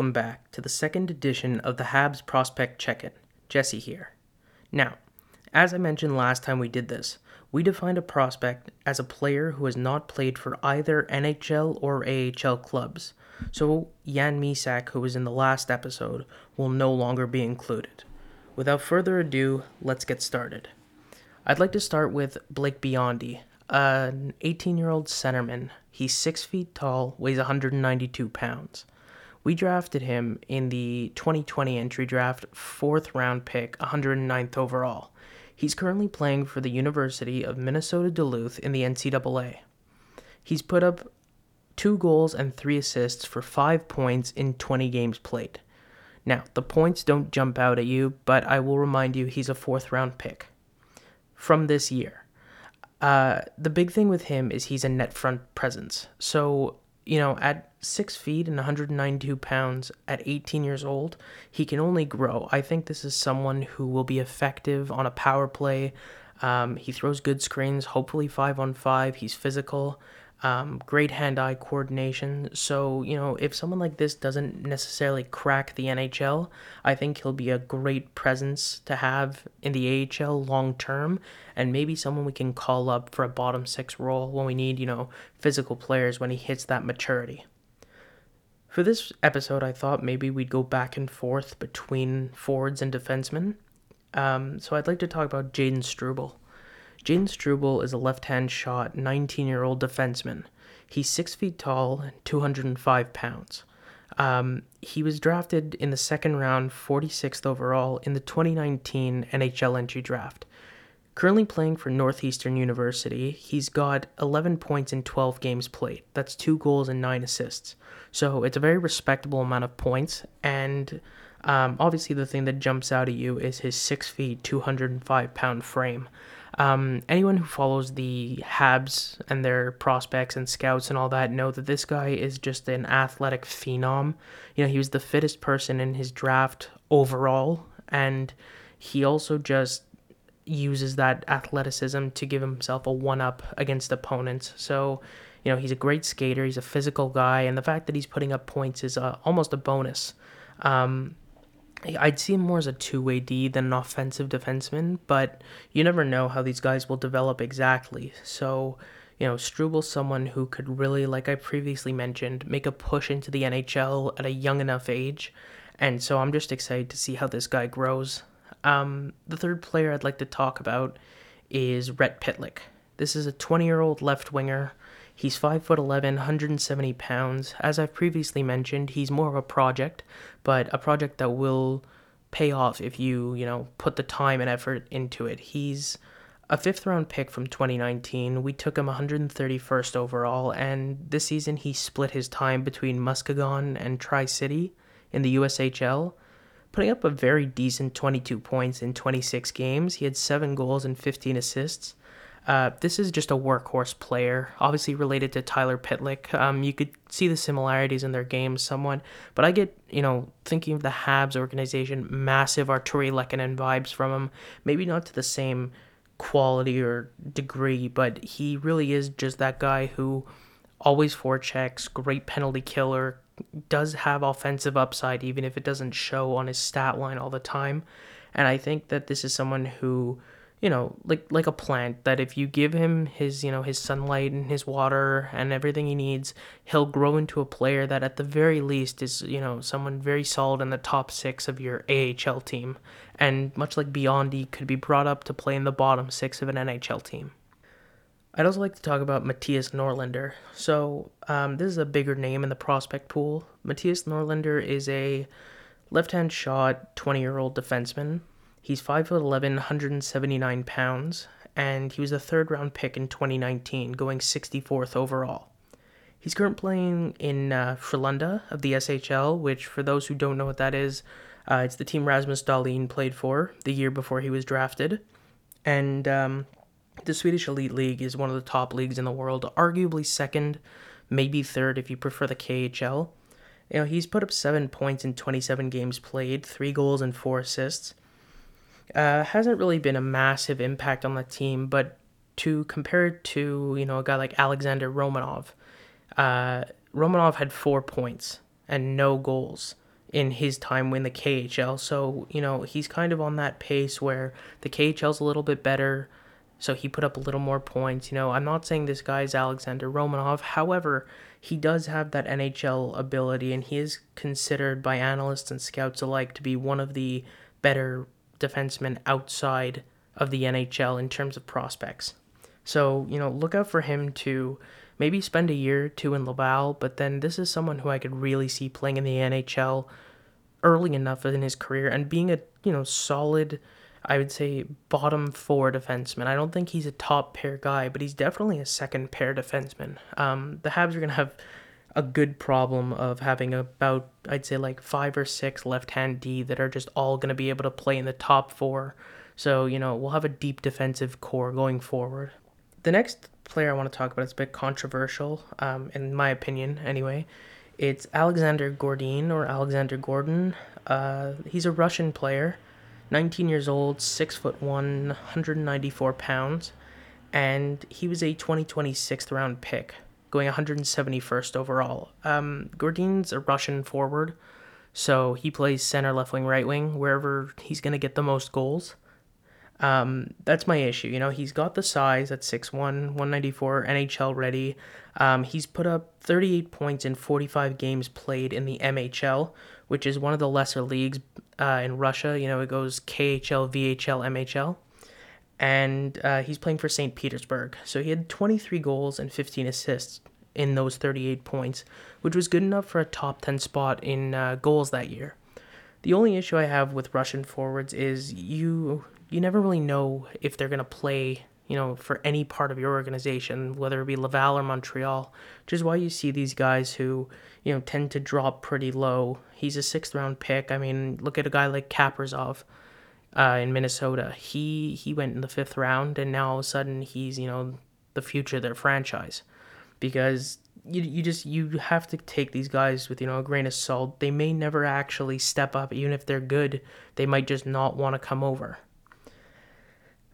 welcome back to the second edition of the Habs Prospect Check In. Jesse here. Now, as I mentioned last time we did this, we defined a prospect as a player who has not played for either NHL or AHL clubs. So, Jan Mysak, who was in the last episode, will no longer be included. Without further ado, let's get started. I'd like to start with Blake Biondi, an 18 year old centerman. He's 6 feet tall, weighs 192 pounds. We drafted him in the 2020 entry draft, fourth round pick, 109th overall. He's currently playing for the University of Minnesota Duluth in the NCAA. He's put up two goals and three assists for five points in 20 games played. Now, the points don't jump out at you, but I will remind you he's a fourth round pick from this year. Uh, the big thing with him is he's a net front presence. So, you know, at six feet and 192 pounds at 18 years old, he can only grow. I think this is someone who will be effective on a power play. Um, he throws good screens, hopefully five on five. He's physical um, great hand-eye coordination. So you know, if someone like this doesn't necessarily crack the NHL, I think he'll be a great presence to have in the AHL long term, and maybe someone we can call up for a bottom six role when we need you know physical players when he hits that maturity. For this episode, I thought maybe we'd go back and forth between forwards and defensemen. Um, so I'd like to talk about Jayden Struble. Jayden Struble is a left hand shot 19 year old defenseman. He's 6 feet tall and 205 pounds. Um, he was drafted in the second round, 46th overall, in the 2019 NHL entry draft. Currently playing for Northeastern University, he's got 11 points in 12 games played. That's two goals and nine assists. So it's a very respectable amount of points. And um, obviously, the thing that jumps out at you is his 6 feet, 205 pound frame. Um, anyone who follows the Habs and their prospects and scouts and all that know that this guy is just an athletic phenom. You know, he was the fittest person in his draft overall, and he also just uses that athleticism to give himself a one up against opponents. So, you know, he's a great skater, he's a physical guy, and the fact that he's putting up points is uh, almost a bonus. Um, I'd see him more as a two way D than an offensive defenseman, but you never know how these guys will develop exactly. So, you know, Struble's someone who could really, like I previously mentioned, make a push into the NHL at a young enough age. And so I'm just excited to see how this guy grows. Um, the third player I'd like to talk about is Rhett Pitlick. This is a 20 year old left winger He's 5 foot 11, 170 pounds. As I've previously mentioned, he's more of a project, but a project that will pay off if you, you know, put the time and effort into it. He's a fifth round pick from 2019. We took him 131st overall, and this season he split his time between Muskegon and Tri City in the USHL, putting up a very decent 22 points in 26 games. He had 7 goals and 15 assists. Uh, this is just a workhorse player, obviously related to Tyler Pitlick. Um, you could see the similarities in their games somewhat, but I get, you know, thinking of the Habs organization, massive Artturi Lehkonen vibes from him. Maybe not to the same quality or degree, but he really is just that guy who always forechecks, great penalty killer, does have offensive upside, even if it doesn't show on his stat line all the time. And I think that this is someone who you know, like like a plant that if you give him his, you know, his sunlight and his water and everything he needs, he'll grow into a player that at the very least is, you know, someone very solid in the top 6 of your AHL team. And much like Biondi could be brought up to play in the bottom 6 of an NHL team. I'd also like to talk about Mattias Norlinder. So, um, this is a bigger name in the prospect pool. Mattias Norlinder is a left-hand shot 20-year-old defenseman He's 5'11, 179 pounds, and he was a third round pick in 2019, going 64th overall. He's currently playing in uh, Frölunda of the SHL, which, for those who don't know what that is, uh, it's the team Rasmus Dahlin played for the year before he was drafted. And um, the Swedish Elite League is one of the top leagues in the world, arguably second, maybe third if you prefer the KHL. You know, he's put up seven points in 27 games played, three goals and four assists. Uh, hasn't really been a massive impact on the team, but to compare it to you know a guy like Alexander Romanov, uh, Romanov had four points and no goals in his time in the KHL. So, you know, he's kind of on that pace where the KHL's a little bit better. So he put up a little more points. You know, I'm not saying this guy's Alexander Romanov. However, he does have that NHL ability, and he is considered by analysts and scouts alike to be one of the better defensemen outside of the NHL in terms of prospects. So, you know, look out for him to maybe spend a year or two in Laval, but then this is someone who I could really see playing in the NHL early enough in his career and being a, you know, solid, I would say, bottom four defenseman. I don't think he's a top pair guy, but he's definitely a second pair defenseman. Um, the Habs are going to have a good problem of having about, I'd say, like five or six left hand D that are just all going to be able to play in the top four. So, you know, we'll have a deep defensive core going forward. The next player I want to talk about is a bit controversial, um, in my opinion, anyway. It's Alexander Gordin or Alexander Gordon. Uh, he's a Russian player, 19 years old, six foot one, 194 pounds, and he was a 2020 sixth round pick, going 171st overall. Um, a Russian forward, so he plays center, left wing, right wing, wherever he's going to get the most goals. Um, that's my issue. You know, he's got the size at 6'1, 194, NHL ready. Um, he's put up 38 points in 45 games played in the MHL, which is one of the lesser leagues uh, in Russia. You know, it goes KHL, VHL, MHL. And uh, he's playing for St. Petersburg. So he had 23 goals and 15 assists in those 38 points, which was good enough for a top 10 spot in uh, goals that year. The only issue I have with Russian forwards is you you never really know if they're going to play, you know, for any part of your organization, whether it be Laval or Montreal, which is why you see these guys who, you know, tend to drop pretty low. He's a sixth round pick. I mean, look at a guy like Kaprizov uh, in Minnesota. He he went in the fifth round, and now all of a sudden he's you know the future of their franchise because you you just you have to take these guys with you know a grain of salt. They may never actually step up, even if they're good. They might just not want to come over.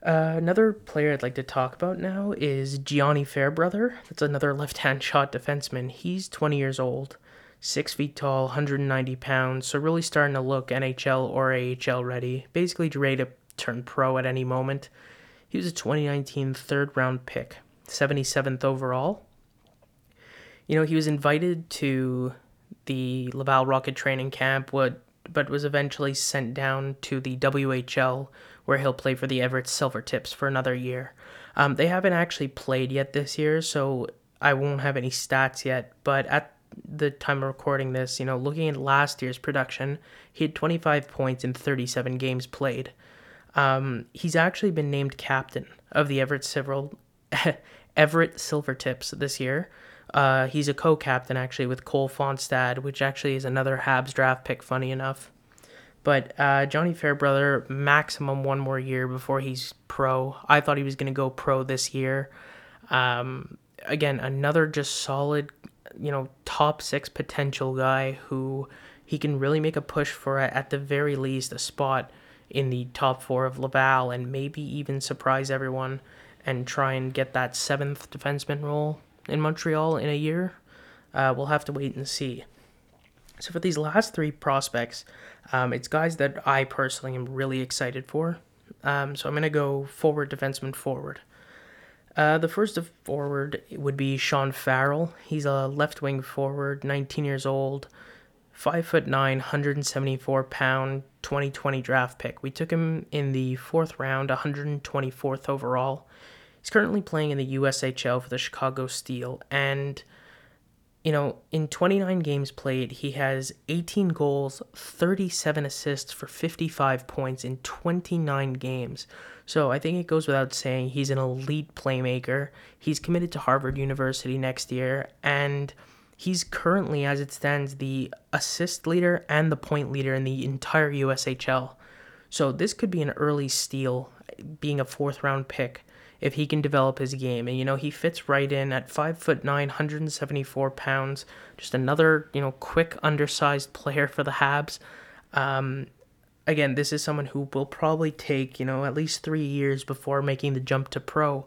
Uh, another player I'd like to talk about now is Gianni Fairbrother. That's another left-hand shot defenseman. He's 20 years old, six feet tall, 190 pounds. So really starting to look NHL or AHL ready. Basically ready to turn pro at any moment. He was a 2019 third round pick, 77th overall. You know, he was invited to the Laval Rocket training camp, but was eventually sent down to the WHL where he'll play for the Everett Silvertips for another year. Um, they haven't actually played yet this year, so I won't have any stats yet. But at the time of recording this, you know, looking at last year's production, he had 25 points in 37 games played. Um, he's actually been named captain of the Everett Civil Everett Silvertips this year. Uh, he's a co-captain actually with Cole Fonstad, which actually is another Habs draft pick. Funny enough. But uh, Johnny Fairbrother, maximum one more year before he's pro. I thought he was going to go pro this year. Um, again, another just solid, you know, top six potential guy who he can really make a push for, at the very least, a spot in the top four of Laval and maybe even surprise everyone and try and get that seventh defenseman role in Montreal in a year. Uh, we'll have to wait and see. So for these last three prospects, um, it's guys that I personally am really excited for. Um, so I'm going to go forward defenseman forward. Uh, the first of forward would be Sean Farrell. He's a left wing forward, 19 years old, five foot nine, 174 pound, 2020 draft pick. We took him in the fourth round, 124th overall. He's currently playing in the USHL for the Chicago Steel, and you know, in 29 games played, he has 18 goals, 37 assists for 55 points in 29 games. So I think it goes without saying he's an elite playmaker. He's committed to Harvard University next year, and he's currently, as it stands, the assist leader and the point leader in the entire USHL. So this could be an early steal, being a fourth round pick if he can develop his game. And you know, he fits right in at five foot nine, 174 pounds. Just another, you know, quick, undersized player for the Habs. Um, again, this is someone who will probably take, you know, at least three years before making the jump to pro.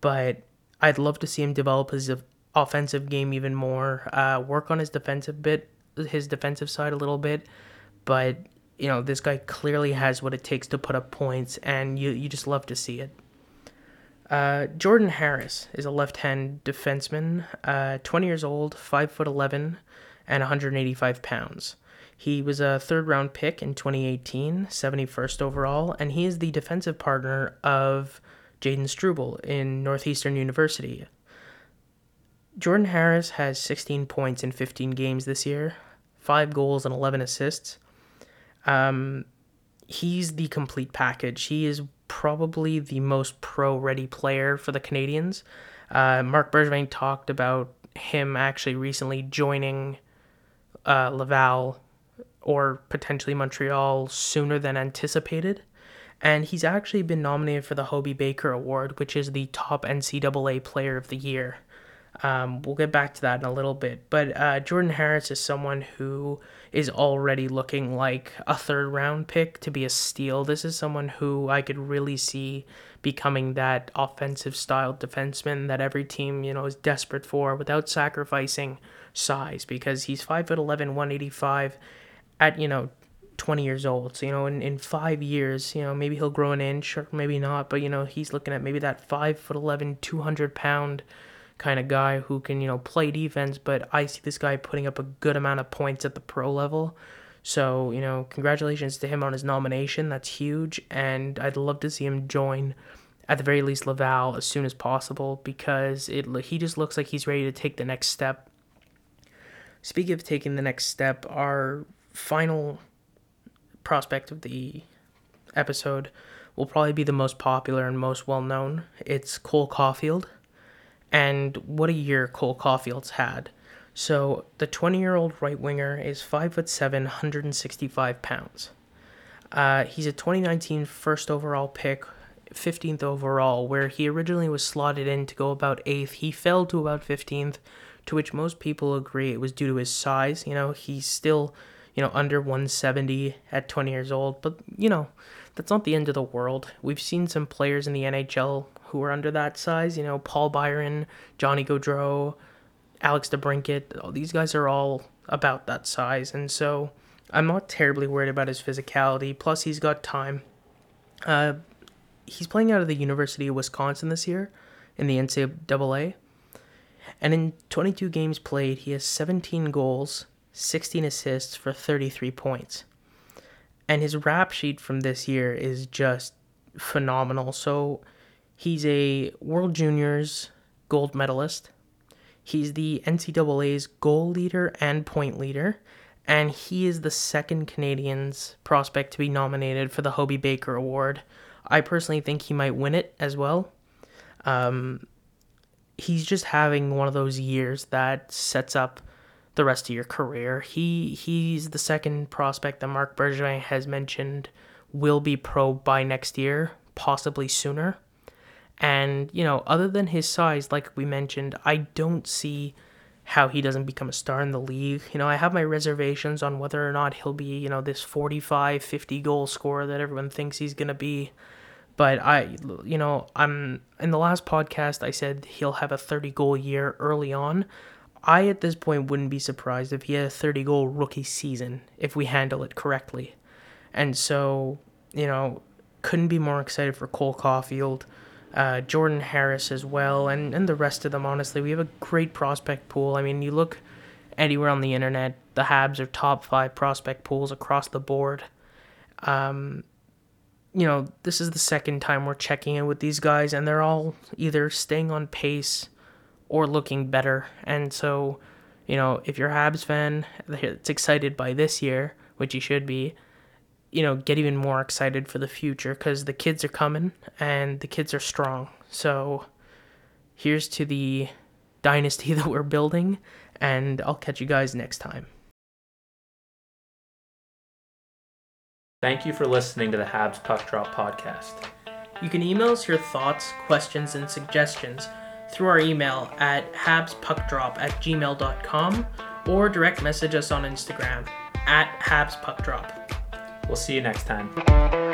But I'd love to see him develop his offensive game even more, uh, work on his defensive bit, his defensive side a little bit. but you know this guy clearly has what it takes to put up points, and you you just love to see it. Uh, Jordan Harris is a left-hand defenseman, uh, 20 years old, five foot 11, and 185 pounds. He was a third-round pick in 2018, 71st overall, and he is the defensive partner of Jayden Struble in Northeastern University. Jordan Harris has 16 points in 15 games this year, five goals and 11 assists. Um, he's the complete package. He is probably the most pro-ready player for the Canadiens. Uh, Marc Bergevin talked about him actually recently joining uh, Laval or potentially Montreal sooner than anticipated. And he's actually been nominated for the Hobey Baker Award, which is the top NCAA player of the year. Um, we'll get back to that in a little bit. But uh, Jordan Harris is someone who is already looking like a third round pick to be a steal. This is someone who I could really see becoming that offensive style defenseman that every team, you know, is desperate for without sacrificing size because he's 5 foot 11, 185 at, you know, 20 years old. So, you know, in, in five years, you know, maybe he'll grow an inch or maybe not, but, you know, he's looking at maybe that 5 foot 11, 200 pound kind of guy who can, you know, play defense, but I see this guy putting up a good amount of points at the pro level. So, you know, congratulations to him on his nomination. That's huge. And I'd love to see him join, at the very least, Laval as soon as possible because it he just looks like he's ready to take the next step. Speaking of taking the next step, our final prospect of the episode will probably be the most popular and most well known. It's Cole Caufield and what a year Cole Caufield's had. So the 20 year old right winger is 5'7, 165 pounds. Uh, he's a 2019 first overall pick, 15th overall, where he originally was slotted in to go about 8th. He fell to about 15th, to which most people agree it was due to his size. You know, he's still, you know, under 170 at 20 years old, but, you know, that's not the end of the world. We've seen some players in the NHL who are under that size. You know, Paul Byron, Johnny Gaudreau, Alex DeBrincat. These guys are all about that size, and so I'm not terribly worried about his physicality. Plus, he's got time. Uh, he's playing out of the University of Wisconsin this year in the NCAA. And in 22 games played, he has 17 goals, 16 assists for 33 points. And his rap sheet from this year is just phenomenal. So He's a World Juniors gold medalist. He's the NCAA's goal leader and point leader, and he is the second Canadian's prospect to be nominated for the Hobey Baker Award. I personally think he might win it as well. Um, he's just having one of those years that sets up the rest of your career. He he's the second prospect that Marc Bergevin has mentioned will be pro by next year, possibly sooner. And, you know, other than his size, like we mentioned, I don't see how he doesn't become a star in the league. You know, I have my reservations on whether or not he'll be, you know, this 45, 50 goal scorer that everyone thinks he's going to be. But I, you know, I'm in the last podcast, I said he'll have a 30 goal year early on. I, at this point, wouldn't be surprised if he had a 30 goal rookie season if we handle it correctly. And so, you know, couldn't be more excited for Cole Caufield uh, Jordan Harris as well, and, and the rest of them, honestly. We have a great prospect pool. I mean, you look anywhere on the internet, the Habs are top five prospect pools across the board. Um, you know, this is the second time we're checking in with these guys, and they're all either staying on pace or looking better. And so, you know, if you're a Habs fan that's excited by this year, which you should be, you know, get even more excited for the future because the kids are coming and the kids are strong. So here's to the dynasty that we're building, and I'll catch you guys next time. Thank you for listening to the Habs Puck Drop podcast. You can email us your thoughts, questions, and suggestions through our email at habspuckdrop at gmail.com or direct message us on Instagram at habspuckdrop. We'll see you next time.